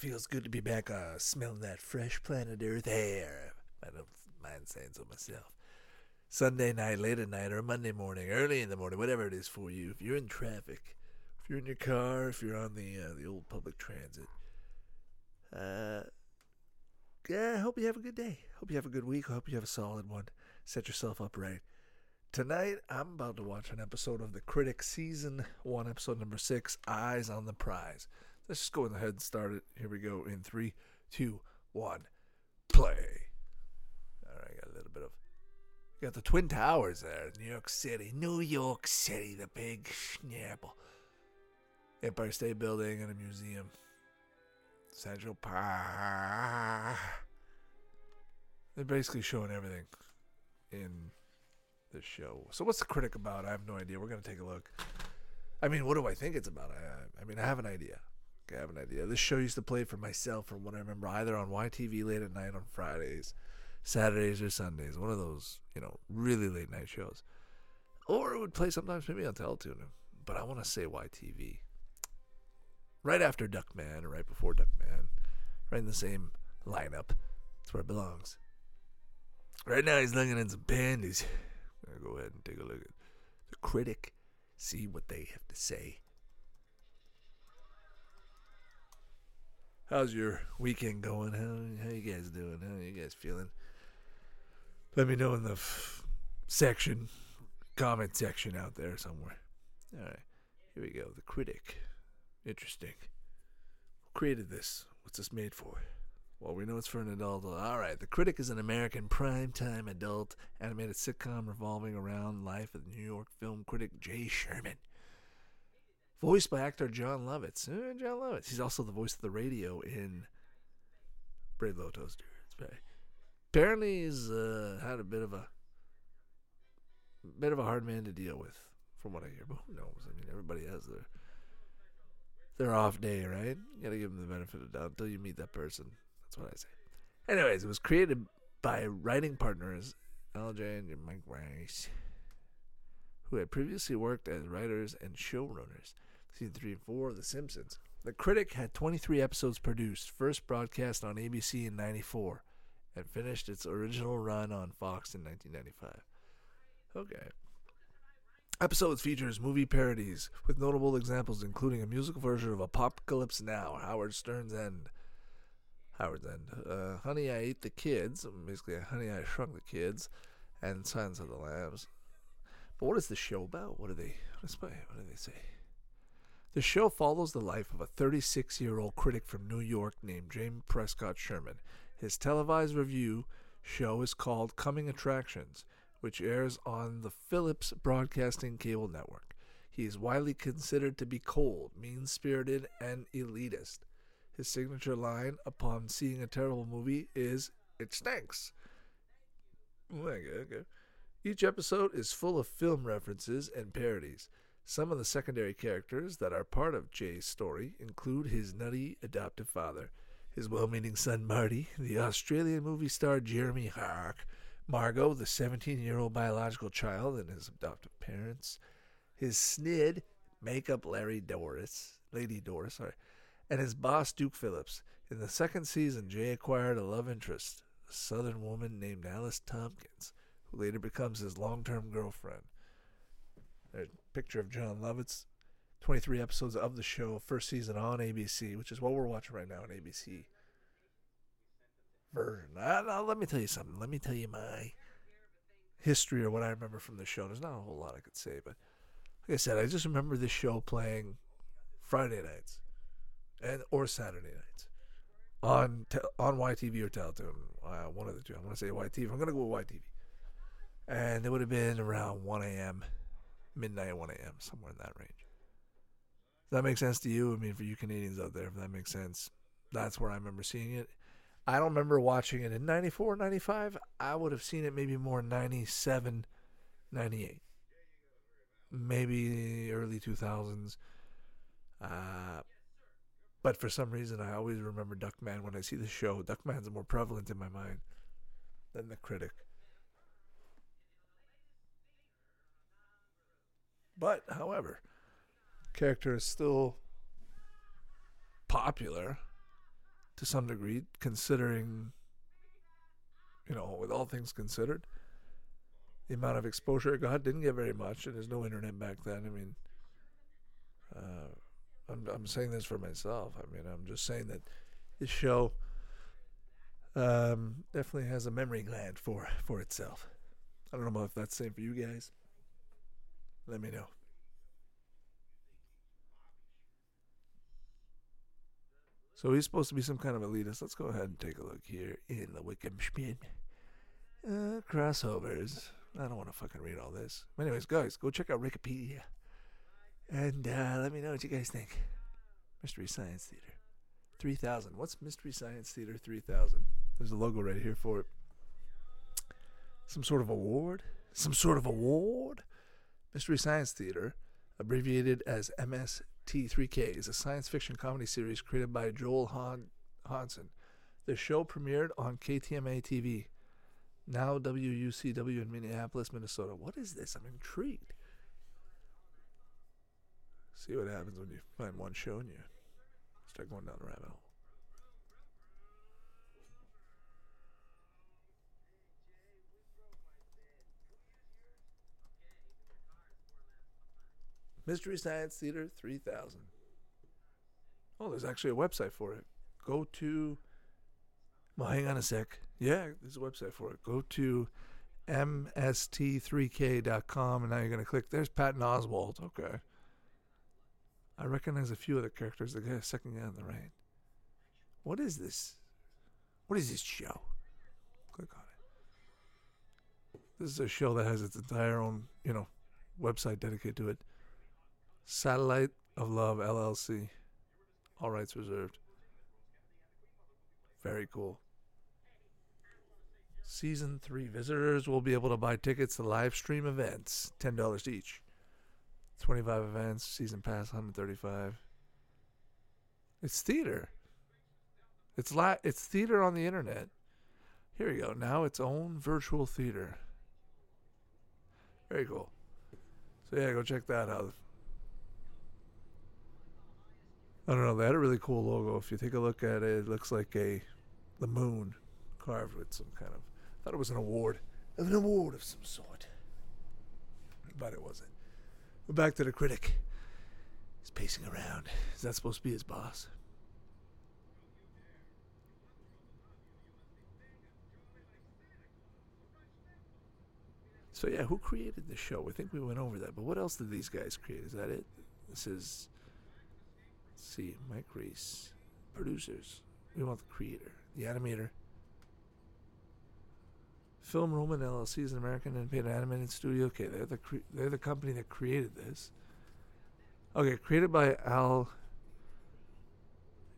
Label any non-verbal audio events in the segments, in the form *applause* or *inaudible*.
feels good to be back uh, smelling that fresh planet Earth air. I don't mind saying so myself. Sunday night, late at night, or Monday morning, early in the morning, whatever it is for you. If you're in traffic, if you're in your car, if you're on the uh, the old public transit, uh, yeah, I hope you have a good day. Hope you have a good week. Hope you have a solid one. Set yourself up right. Tonight, I'm about to watch an episode of The Critic, Season 1, Episode number 6, Eyes on the Prize. Let's just go ahead and start it. Here we go in three, two, one, play. All right, got a little bit of. Got the Twin Towers there, New York City. New York City, the big schnapple. Empire State Building and a museum. Central Park. They're basically showing everything in this show. So what's the critic about? I have no idea. We're gonna take a look. I mean, what do I think it's about? I, I mean, I have an idea. I have an idea. This show used to play for myself, from what I remember, either on YTV late at night on Fridays, Saturdays or Sundays. One of those, you know, really late night shows, or it would play sometimes maybe on Teletoon. But I want to say YTV. Right after Duckman, or right before Duckman, right in the same lineup. That's where it belongs. Right now, he's looking at some panties. Gonna go ahead and take a look at the critic, see what they have to say. How's your weekend going? How how you guys doing? How you guys feeling? Let me know in the f- section, comment section out there somewhere. All right, here we go. The critic. Interesting. Who created this? What's this made for? Well, we know it's for an adult. All right. The Critic is an American primetime adult animated sitcom revolving around life of New York film critic Jay Sherman. Voiced by actor Jon Lovitz. Uh, Jon Lovitz. He's also the voice of the radio in Brave Little Toaster. Apparently, he's uh, had a bit of a bit of a hard man to deal with, from what I hear. But who knows? I mean, everybody has their their off day, right? You gotta give them the benefit of the doubt until you meet that person. That's what I say. Anyways, it was created by writing partners Al Jean and Mike Reiss, who had previously worked as writers and showrunners. Season 3 and 4 of The Simpsons. The Critic had 23 episodes produced, first broadcast on ABC in 94, and finished its original run on Fox in 1995. Okay. Episodes features movie parodies, with notable examples including a musical version of Apocalypse Now, Howard Stern's End, Howard's End, uh, Honey I Ate the Kids, basically Honey I Shrunk the Kids, and Silence of the Lambs. But what is the show about? What do they? What, is, what do they say? The show follows the life of a 36-year-old critic from New York named James Prescott Sherman. His televised review show is called Coming Attractions, which airs on the Phillips Broadcasting Cable Network. He is widely considered to be cold, mean-spirited, and elitist. His signature line upon seeing a terrible movie is, It stinks. Each episode is full of film references and parodies. Some of the secondary characters that are part of Jay's story include his nutty adoptive father, his well meaning son Marty, the Australian movie star Jeremy Hawke, Margot, the 17 year old biological child, and his adoptive parents, his snid makeup Larry Doris, Lady Doris, sorry, and his boss Duke Phillips. In the second season, Jay acquired a love interest, a southern woman named Alice Tompkins, who later becomes his long term girlfriend. A picture of Jon Lovitz. 23 episodes of the show, first season on ABC, which is what we're watching right now on ABC version. Let me tell you something. Let me tell you my history or what I remember from the show. There's not a whole lot I could say, but like I said, I just remember this show playing Friday nights and or Saturday nights on te- on YTV or Teletoon. Uh, one of the two. I'm going to say YTV. I'm going to go with YTV. And it would have been around 1 a.m., midnight, 1 a.m., somewhere in that range. Does that make sense to you? I mean, for you Canadians out there, if that makes sense, that's where I remember seeing it. I don't remember watching it in 94, 95. I would have seen it maybe more 97, 98. Maybe early 2000s. Uh, but for some reason, I always remember Duckman when I see the show. Duckman's more prevalent in my mind than the critic. But, however, character is still popular. to some degree, considering, you know, with all things considered, the amount of exposure it got didn't get very much, and there's no internet back then. I mean, uh, I'm I'm saying this for myself. I mean, I'm just saying that this show um, definitely has a memory gland for for itself. I don't know if that's the same for you guys. Let me know. So he's supposed to be some kind of elitist. Let's go ahead and take a look here in the Wikipedia. Uh, crossovers. I don't want to fucking read all this. But Anyways, guys, go check out Wikipedia. And uh, let me know what you guys think. Mystery Science Theater 3000. What's Mystery Science Theater 3000? There's a logo right here for it. Some sort of award? Some sort of award? Mystery Science Theater, abbreviated as MST3K, is a science fiction comedy series created by Joel Han- Hodgson. The show premiered on KTMA TV, now WUCW in Minneapolis, Minnesota. What is this? I'm intrigued. See what happens when you find one show and you start going down the rabbit hole. Mystery Science Theater 3000. Oh, there's actually a website for it. Go to. Well, hang on a sec. Yeah, there's a website for it. Go to mst3k.com and now you're going to click. There's Patton Oswalt. Okay. I recognize a few of the characters. The guy, second guy on the right. What is this? What is this show? Click on it. This is a show that has its entire own, you know, website dedicated to it. Satellite of Love LLC. All rights reserved. Very cool. Season 3 visitors will be able to buy tickets to live stream events, $10 each. 25 events, season pass 135. It's theater. It's li- it's theater on the internet. Here we go. Now its own virtual theater. Very cool. So yeah, go check that out. I don't know. They had a really cool logo. If you take a look at it, it looks like a the moon carved with some kind of. I thought it was an award, an award of some sort, but it wasn't. But back to the critic. He's pacing around. Is that supposed to be his boss? So yeah, who created the show? I think we went over that. But what else did these guys create? Is that it? This is see, Mike Reiss, producers. We want the creator, the animator. Film Roman LLC is an American independent animated studio. Okay, they're the cre- they're the company that created this. Okay, created by Al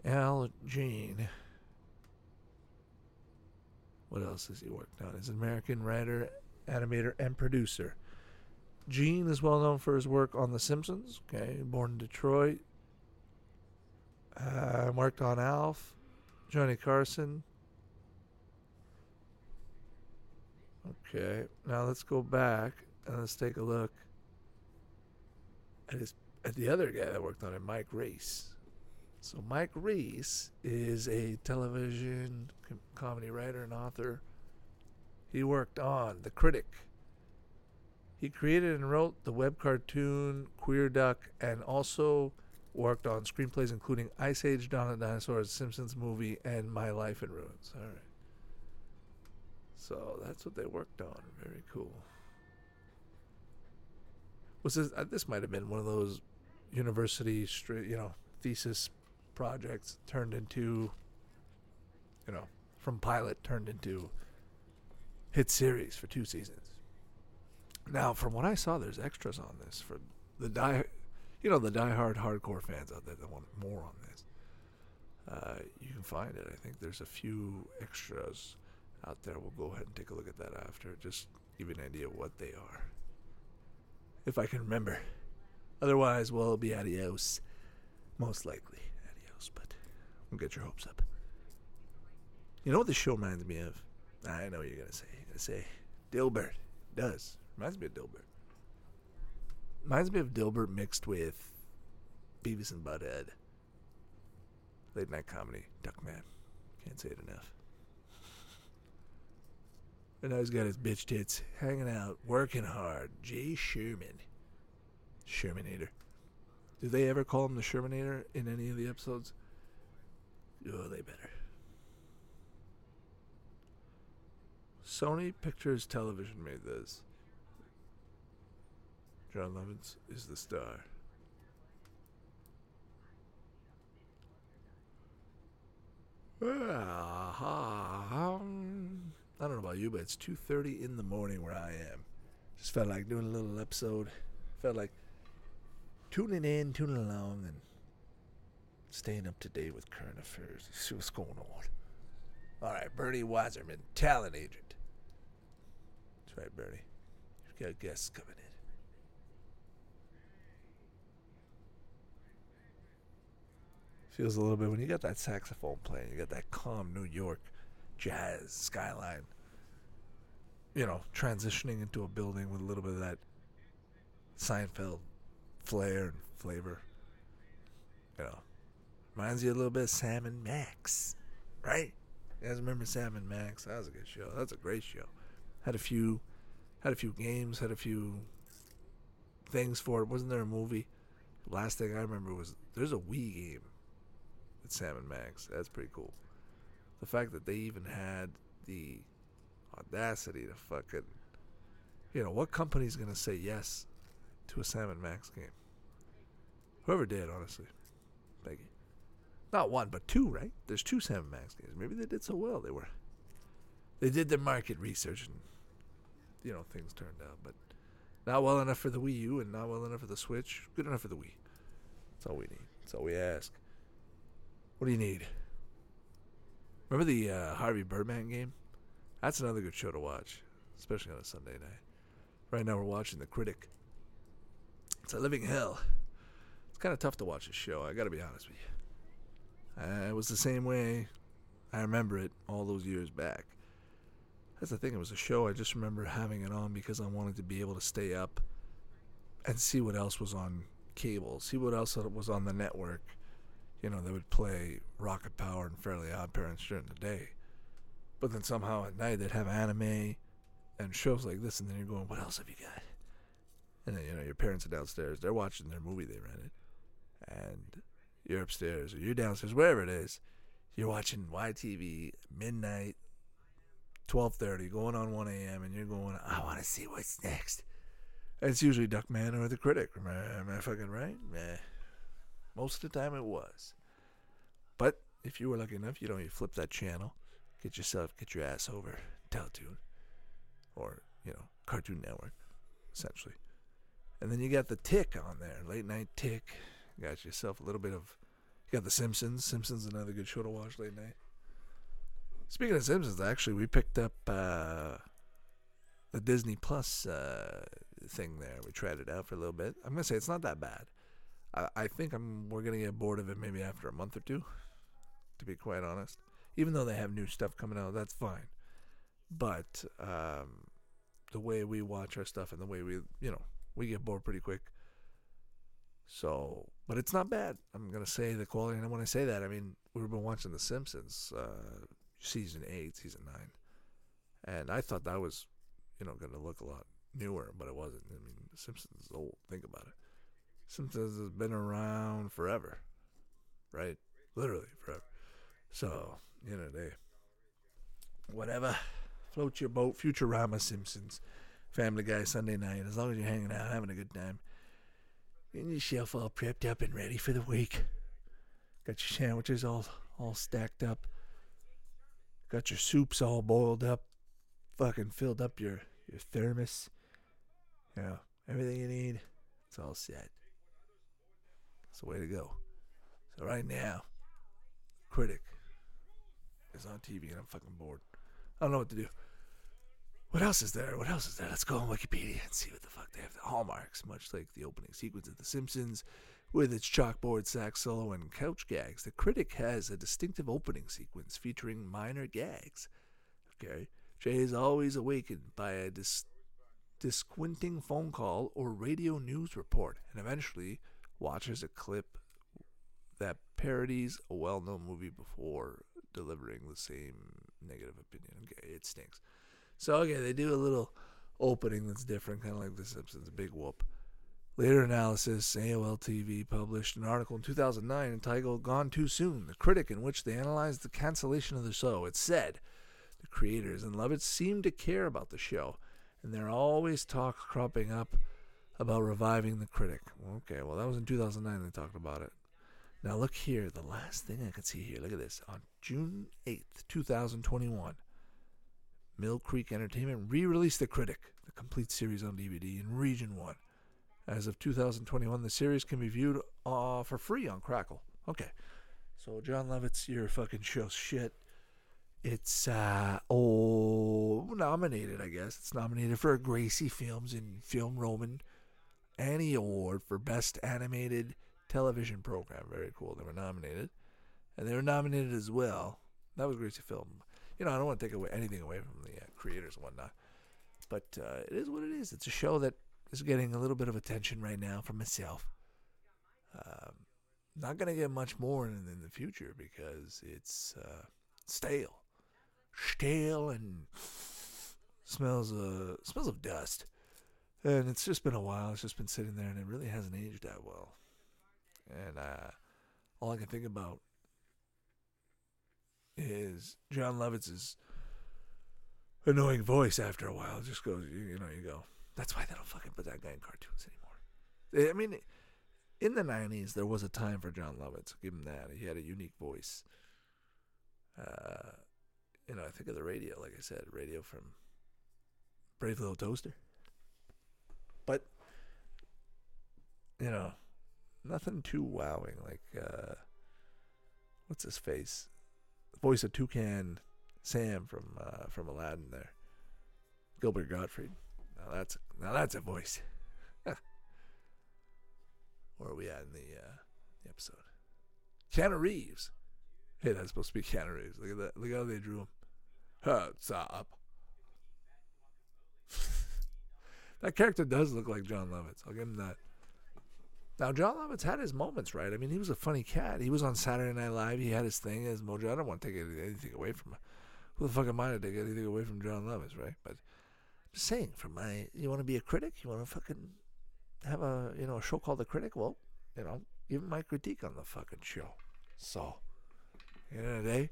Al Jean. What else has he worked on? He's an American writer, animator, and producer. Jean is well known for his work on The Simpsons. Okay, born in Detroit, uh, worked on Alf, Johnny Carson. Okay, now let's go back and let's take a look at his at the other guy that worked on it, Mike Reiss. So Mike Reiss is a television com- comedy writer and author. He worked on The Critic. He created and wrote the web cartoon Queer Duck and also worked on screenplays including Ice Age, Dawn of the Dinosaurs, Simpsons movie, and My Life in Ruins. All right. So that's what they worked on. Very cool. Was this? Uh, this might have been one of those university, straight, you know, thesis projects turned into, you know, from pilot turned into hit series for two seasons. Now, from what I saw, there's extras on this for the die you know, the die-hard hardcore fans out there that want more on this, uh, you can find it. I think there's a few extras out there. We'll go ahead and take a look at that after, just give you an idea of what they are. If I can remember. Otherwise, well, be adios. Most likely. Adios, but don't get your hopes up. You know what this show reminds me of? I know what you're to say. You're to say Dilbert. Does. Reminds me of Dilbert. Reminds me of Dilbert mixed with Beavis and Butthead. Late night comedy, Duckman. Can't say it enough. And now he's got his bitch tits hanging out, working hard. Jay Sherman. Shermanator. Do they ever call him the Shermanator in any of the episodes? Oh, they better. Sony Pictures Television made this. Jon Lovitz is the star. Um, I don't know about you, but it's 2:30 in the morning where I am. Just felt like doing a little episode. Felt like tuning in, tuning along, and staying up to date with current affairs. See what's going on. All right, Bernie Wasserman, talent agent. That's right, Bernie. You've got guests coming in. Feels a little bit when you got that saxophone playing, you got that calm New York jazz skyline. You know, transitioning into a building with a little bit of that Seinfeld flair and flavor. You know, reminds you a little bit of Sam and Max, right? You guys remember Sam and Max? That was a good show. That's a great show. Had a few, had a few games, had a few things for it. Wasn't there a movie? last thing I remember was there's a Wii game Sam and Max. That's pretty cool. The fact that they even had the audacity to fucking, you know, what company's gonna say yes to a Sam and Max game? Whoever did, honestly. Thank you. Not one, but two, right? There's two Sam and Max games. Maybe they did so well. They were, they did their market research and, you know, things turned out. But not well enough for the Wii U and not well enough for the Switch. Good enough for the Wii. That's all we need. That's all we ask. What do you need? Remember the uh, Harvey Birdman game? That's another good show to watch, especially on a Sunday night. Right now we're watching The Critic. It's a living hell. It's kind of tough to watch a show, I gotta be honest with you. Uh, it was the same way I remember it all those years back. That's the thing, it was a show I just remember having it on because I wanted to be able to stay up and see what else was on cable, see what else was on the network you know, they would play Rocket Power and Fairly Odd Parents during the day. But then somehow at night they'd have anime and shows like this, and then you're going, what else have you got? And then, you know, your parents are downstairs. They're watching their movie they rented. And you're upstairs or you're downstairs, wherever it is. You're watching YTV midnight, 12.30, going on 1 a.m., and you're going, I want to see what's next. And it's usually Duckman or The Critic. Am I, am I fucking right? Meh. Most of the time it was. But if you were lucky enough, you know, you flip that channel, get yourself, get your ass over Teletoon or, you know, Cartoon Network, essentially. And then you got the Tick on there, late night Tick. You got yourself a little bit of, you got The Simpsons. Simpsons another good show to watch late night. Speaking of Simpsons, actually, we picked up uh, the Disney Plus uh, thing there. We tried it out for a little bit. I'm gonna say it's not that bad. I, think I'm we're gonna get bored of it maybe after a month or two. To be quite honest, even though they have new stuff coming out, that's fine. But um, the way we watch our stuff and the way we, you know, we get bored pretty quick. So, but it's not bad. I'm gonna say the quality, and when I say that, I mean we've been watching The Simpsons, uh, season eight, season nine, and I thought that was, you know, gonna look a lot newer, but it wasn't. I mean, The Simpsons is old. Think about it. Simpsons has been around forever, right? Literally forever. So, you know, they, whatever, float your boat, Futurama, Simpsons, Family Guy, Sunday night, as long as you're hanging out, having a good time. Getting yourself all prepped up and ready for the week. Got your sandwiches all, all stacked up. Got your soups all boiled up. Fucking filled up your, your thermos. Yeah, everything you need. It's all set. It's the way to go. So right now, Critic is on TV and I'm fucking bored. I don't know what to do. What else is there? What else is there? Let's go on Wikipedia and see what the fuck they have. The hallmarks, much like the opening sequence of The Simpsons, with its chalkboard sax solo and couch gags. The critic has a distinctive opening sequence featuring minor gags. Okay, Jay is always awakened by a dis- disquinting phone call or radio news report, and eventually watches a clip that parodies a well known movie before delivering the same negative opinion. Okay, it stinks. So okay, they do a little opening that's different, kind of like The Simpsons. Big whoop. Later analysis, AOL TV published an article in 2009 entitled Gone Too Soon, the critic in which they analyzed the cancellation of the show. It said, the creators and Lovitz seem to care about the show, and there are always talks cropping up about reviving the critic. Okay, well, that was in 2009 they talked about it. Now look here, the last thing I can see here, look at this. On June 8th, 2021, Mill Creek Entertainment re-released The Critic, the complete series on DVD in Region 1. As of 2021, the series can be viewed uh, for free on Crackle. Okay. So, Jon Lovitz, your fucking show shit. It's, uh, oh, nominated, I guess. It's nominated for a Gracie Films and Film Roman Annie Award for Best Animated Television Program. Very cool. They were nominated. And they were nominated as well. That was Gracie Film. You know, I don't want to take away anything away from the uh, creators and whatnot. But uh, it is what it is. It's a show that is getting a little bit of attention right now from myself. Um, not going to get much more in, in, the future because it's uh, stale, stale, and smells uh smells of dust. And it's just been a while. It's just been sitting there, and it really hasn't aged that well. And uh, all I can think about is Jon Lovitz's annoying voice after a while. It just goes, you, you know, you go, that's why they don't fucking put that guy in cartoons anymore. I mean, in the 90s, there was a time for Jon Lovitz. Give him that. He had a unique voice. Uh, you know, I think of the radio, like I said, radio from Brave Little Toaster. But, you know, nothing too wowing. Like, uh, what's his face? The voice of Toucan Sam from uh, from Aladdin there. Gilbert Gottfried. Now that's now that's a voice. *laughs* Where are we at in the uh, the episode? Keanu Reeves. Hey, that's supposed to be Keanu Reeves. Look at that. Look how they drew him. What's up? That character does look like Jon Lovitz. I'll give him that. Now, Jon Lovitz had his moments, right? I mean, he was a funny cat. He was on Saturday Night Live. He had his thing, his mojo. I don't want to take anything away from him. Who the fuck am I to take anything away from Jon Lovitz, right? But I'm saying from my you want to be a critic you want to fucking have a you know a show called the critic well you know give my critique on the fucking show so at the end of the day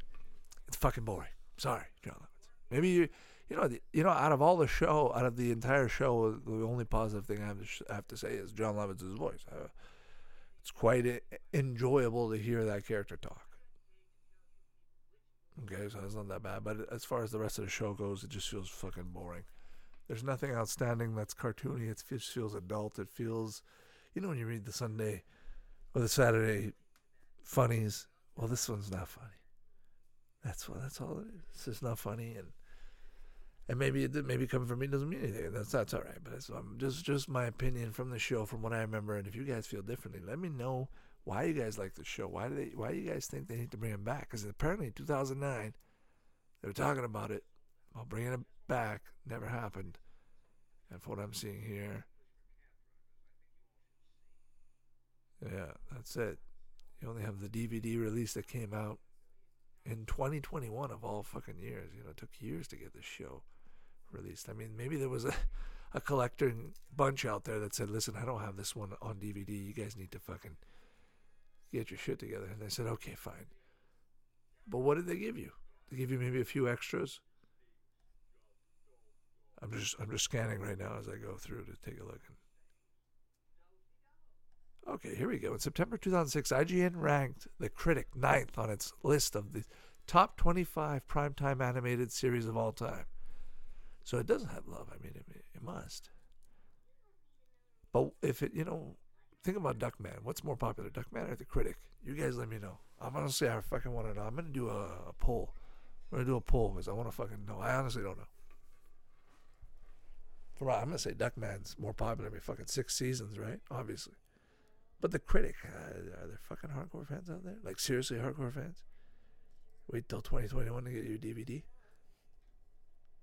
it's fucking boring sorry Jon lovitz maybe you you know the, you know out of all the show out of the entire show the only positive thing i have to, sh- have to say is Jon lovitz's voice it's quite I- enjoyable to hear that character talk okay so it's not that bad but as far as the rest of the show goes it just feels fucking boring there's nothing outstanding that's cartoony. It just feels adult. It feels, you know, when you read the Sunday or the Saturday funnies. Well, this one's not funny. That's what. That's all it is. It's just not funny, and and maybe it maybe coming from me doesn't mean anything. That's that's all right. But it's um, just just my opinion from the show, from what I remember. And if you guys feel differently, let me know why you guys like the show. Why do they? Why do you guys think they need to bring him back? Because apparently in 2009 they were talking about it about bringing it back never happened. And for what I'm seeing here, yeah, that's it. You only have the DVD release that came out in 2021 of all fucking years. You know, it took years to get this show released. I mean, maybe there was a, *laughs* a collecting bunch out there that said, listen, I don't have this one on DVD. You guys need to fucking get your shit together. And they said, okay, fine. But what did they give you? They give you maybe a few extras. I'm just I'm just scanning right now as I go through to take a look. Okay, here we go. In September 2006, IGN ranked The Critic ninth on its list of the top 25 primetime animated series of all time. So it doesn't have love. I mean, it, it must. But if it, you know, think about Duckman. What's more popular, Duckman or The Critic? You guys let me know. I'm honestly, I fucking want to know. I'm gonna do a, a poll. I'm gonna do a poll because I want to fucking know. I honestly don't know. I'm gonna say Duckman's more popular. I mean, fucking six seasons, right? Obviously. But the critic, uh, are there fucking hardcore fans out there? Like seriously, hardcore fans? Wait till 2021 to get your DVD.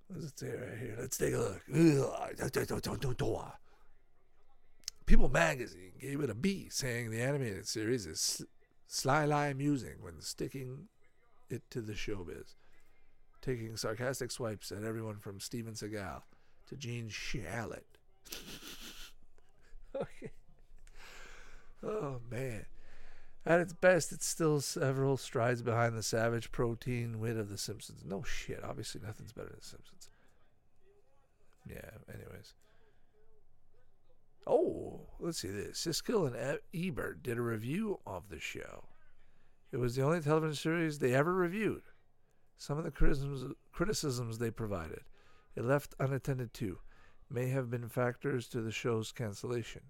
It say right here? Let's take a look. People Magazine gave it a B, saying the animated series is slyly amusing when sticking it to the showbiz, taking sarcastic swipes at everyone from Steven Seagal to Gene Shalit. *laughs* okay. Oh man. At its best, it's still several strides behind the savage protein wit of The Simpsons. No shit. Obviously, nothing's better than The Simpsons. Yeah, anyways. Oh, let's see this. Siskel and Ebert did a review of the show. It was the only television series they ever reviewed. Some of the criticisms, they provided, it left unattended to, may have been factors to the show's cancellation.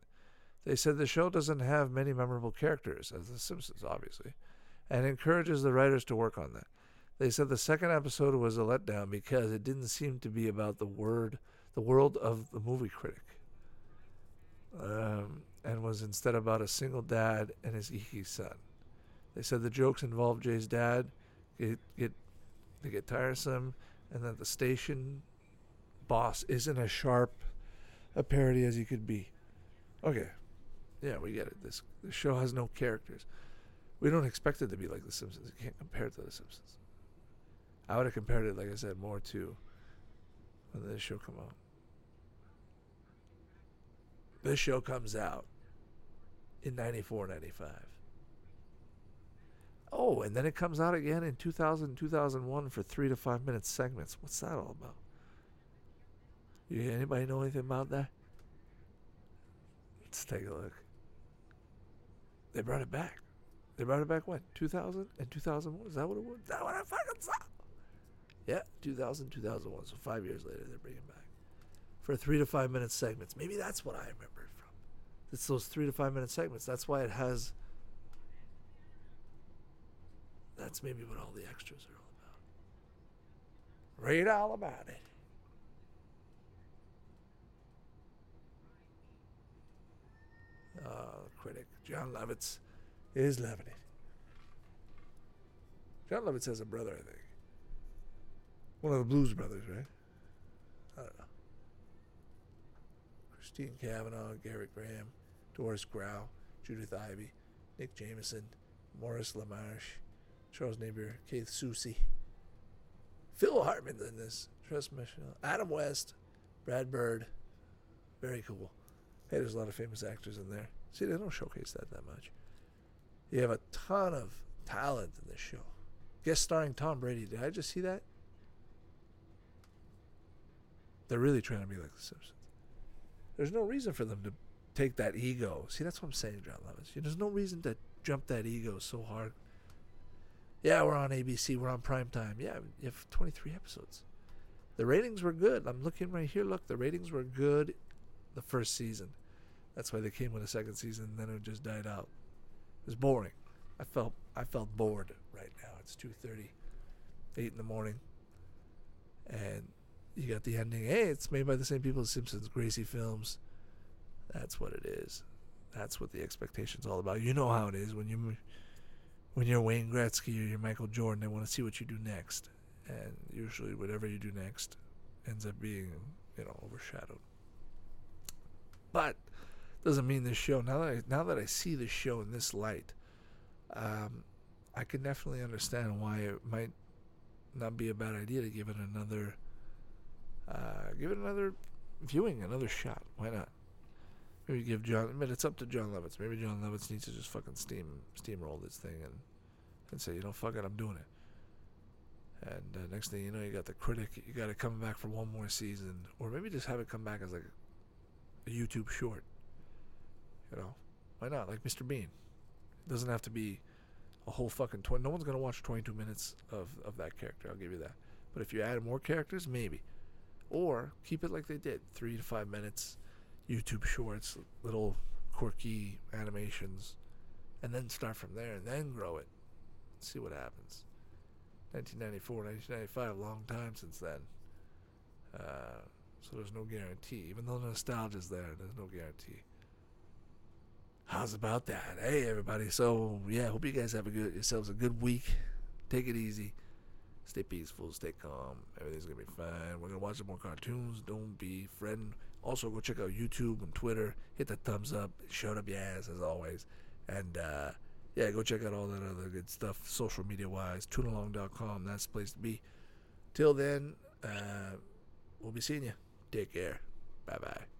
They said the show doesn't have many memorable characters, as The Simpsons, obviously, and encourages the writers to work on that. They said the second episode was a letdown because it didn't seem to be about the word, the world of the movie critic, um, and was instead about a single dad and his geeky son. They said the jokes involved Jay's dad get get they get tiresome, and that the station boss isn't as sharp a parody as he could be. Okay, yeah, we get it. This the show has no characters. We don't expect it to be like The Simpsons. You can't compare it to The Simpsons. I would have compared it, like I said, more to when this show come out. This show comes out in 94, 95. Oh, and then it comes out again in 2000, 2001 for three to five minute segments. What's that all about? You anybody know anything about that? Let's take a look. They brought it back. They brought it back when? 2000 and 2001? Is that what it was? Is that what I fucking saw? Yeah, 2000, 2001. So five years later, they're bringing back. For three to five minute segments. Maybe that's what I remember it from. It's those three to five minute segments. That's why it has. That's maybe what all the extras are all about. Read all about it. Uh, critic Jon Lovitz is loving it. Jon Lovitz has a brother, I think. One of the Blues Brothers, right? I don't know. Christine Cavanaugh, Gerrit Graham, Doris Grau, Judith Ivey, Nick Jameson, Maurice LaMarche, Charles Napier, Keith Soucy, Phil Hartman's in this. Trust Michelle, Adam West, Brad Bird. Very cool. Hey, there's a lot of famous actors in there. See, they don't showcase that that much. You have a ton of talent in this show. Guest starring Tom Brady. Did I just see that? They're really trying to be like The Simpsons. There's no reason for them to take that ego. See, that's what I'm saying, Jon Lovitz. There's no reason to jump that ego so hard. Yeah, we're on ABC. We're on prime time. Yeah, you have 23 episodes. The ratings were good. I'm looking right here. Look, the ratings were good the first season. That's why they came with a second season, and then it just died out. It was boring. I felt I felt bored right now. It's two thirty, eight in the morning, and you got the ending. Hey, it's made by the same people as Simpsons, Gracie Films. That's what it is. That's what the expectation's all about. You know how it is when you when you're Wayne Gretzky or you're Michael Jordan. They want to see what you do next, and usually whatever you do next ends up being you know overshadowed. But doesn't mean this show. Now that I, now that I see the show in this light, um, I can definitely understand why it might not be a bad idea to give it another, uh, give it another viewing, another shot. Why not? Maybe give John. But it's up to Jon Lovitz. Maybe Jon Lovitz needs to just fucking steam steamroll this thing and and say, you know, fuck it, I'm doing it. And uh, next thing you know, you got the critic. You got it coming back for one more season, or maybe just have it come back as like a YouTube short. You know, why not? Like Mr. Bean. It doesn't have to be a whole fucking 20. No one's going to watch 22 minutes of, of that character. I'll give you that. But if you add more characters, maybe. Or keep it like they did three to five minutes, YouTube shorts, little quirky animations, and then start from there and then grow it. See what happens. 1994, 1995, long time since then. Uh, so there's no guarantee. Even though nostalgia's there, there's no guarantee. How's about that? Hey, everybody. So, yeah, hope you guys have a good yourselves a good week. Take it easy. Stay peaceful. Stay calm. Everything's to be fine. We're to watch some more cartoons. Don't be fretting. Also, go check out YouTube and Twitter. Hit the thumbs up. Shut up your ass, as always. And, uh, yeah, go check out all that other good stuff, social media wise. Tunalong.com. That's the place to be. Till then, uh, we'll be seeing you. Take care. Bye bye.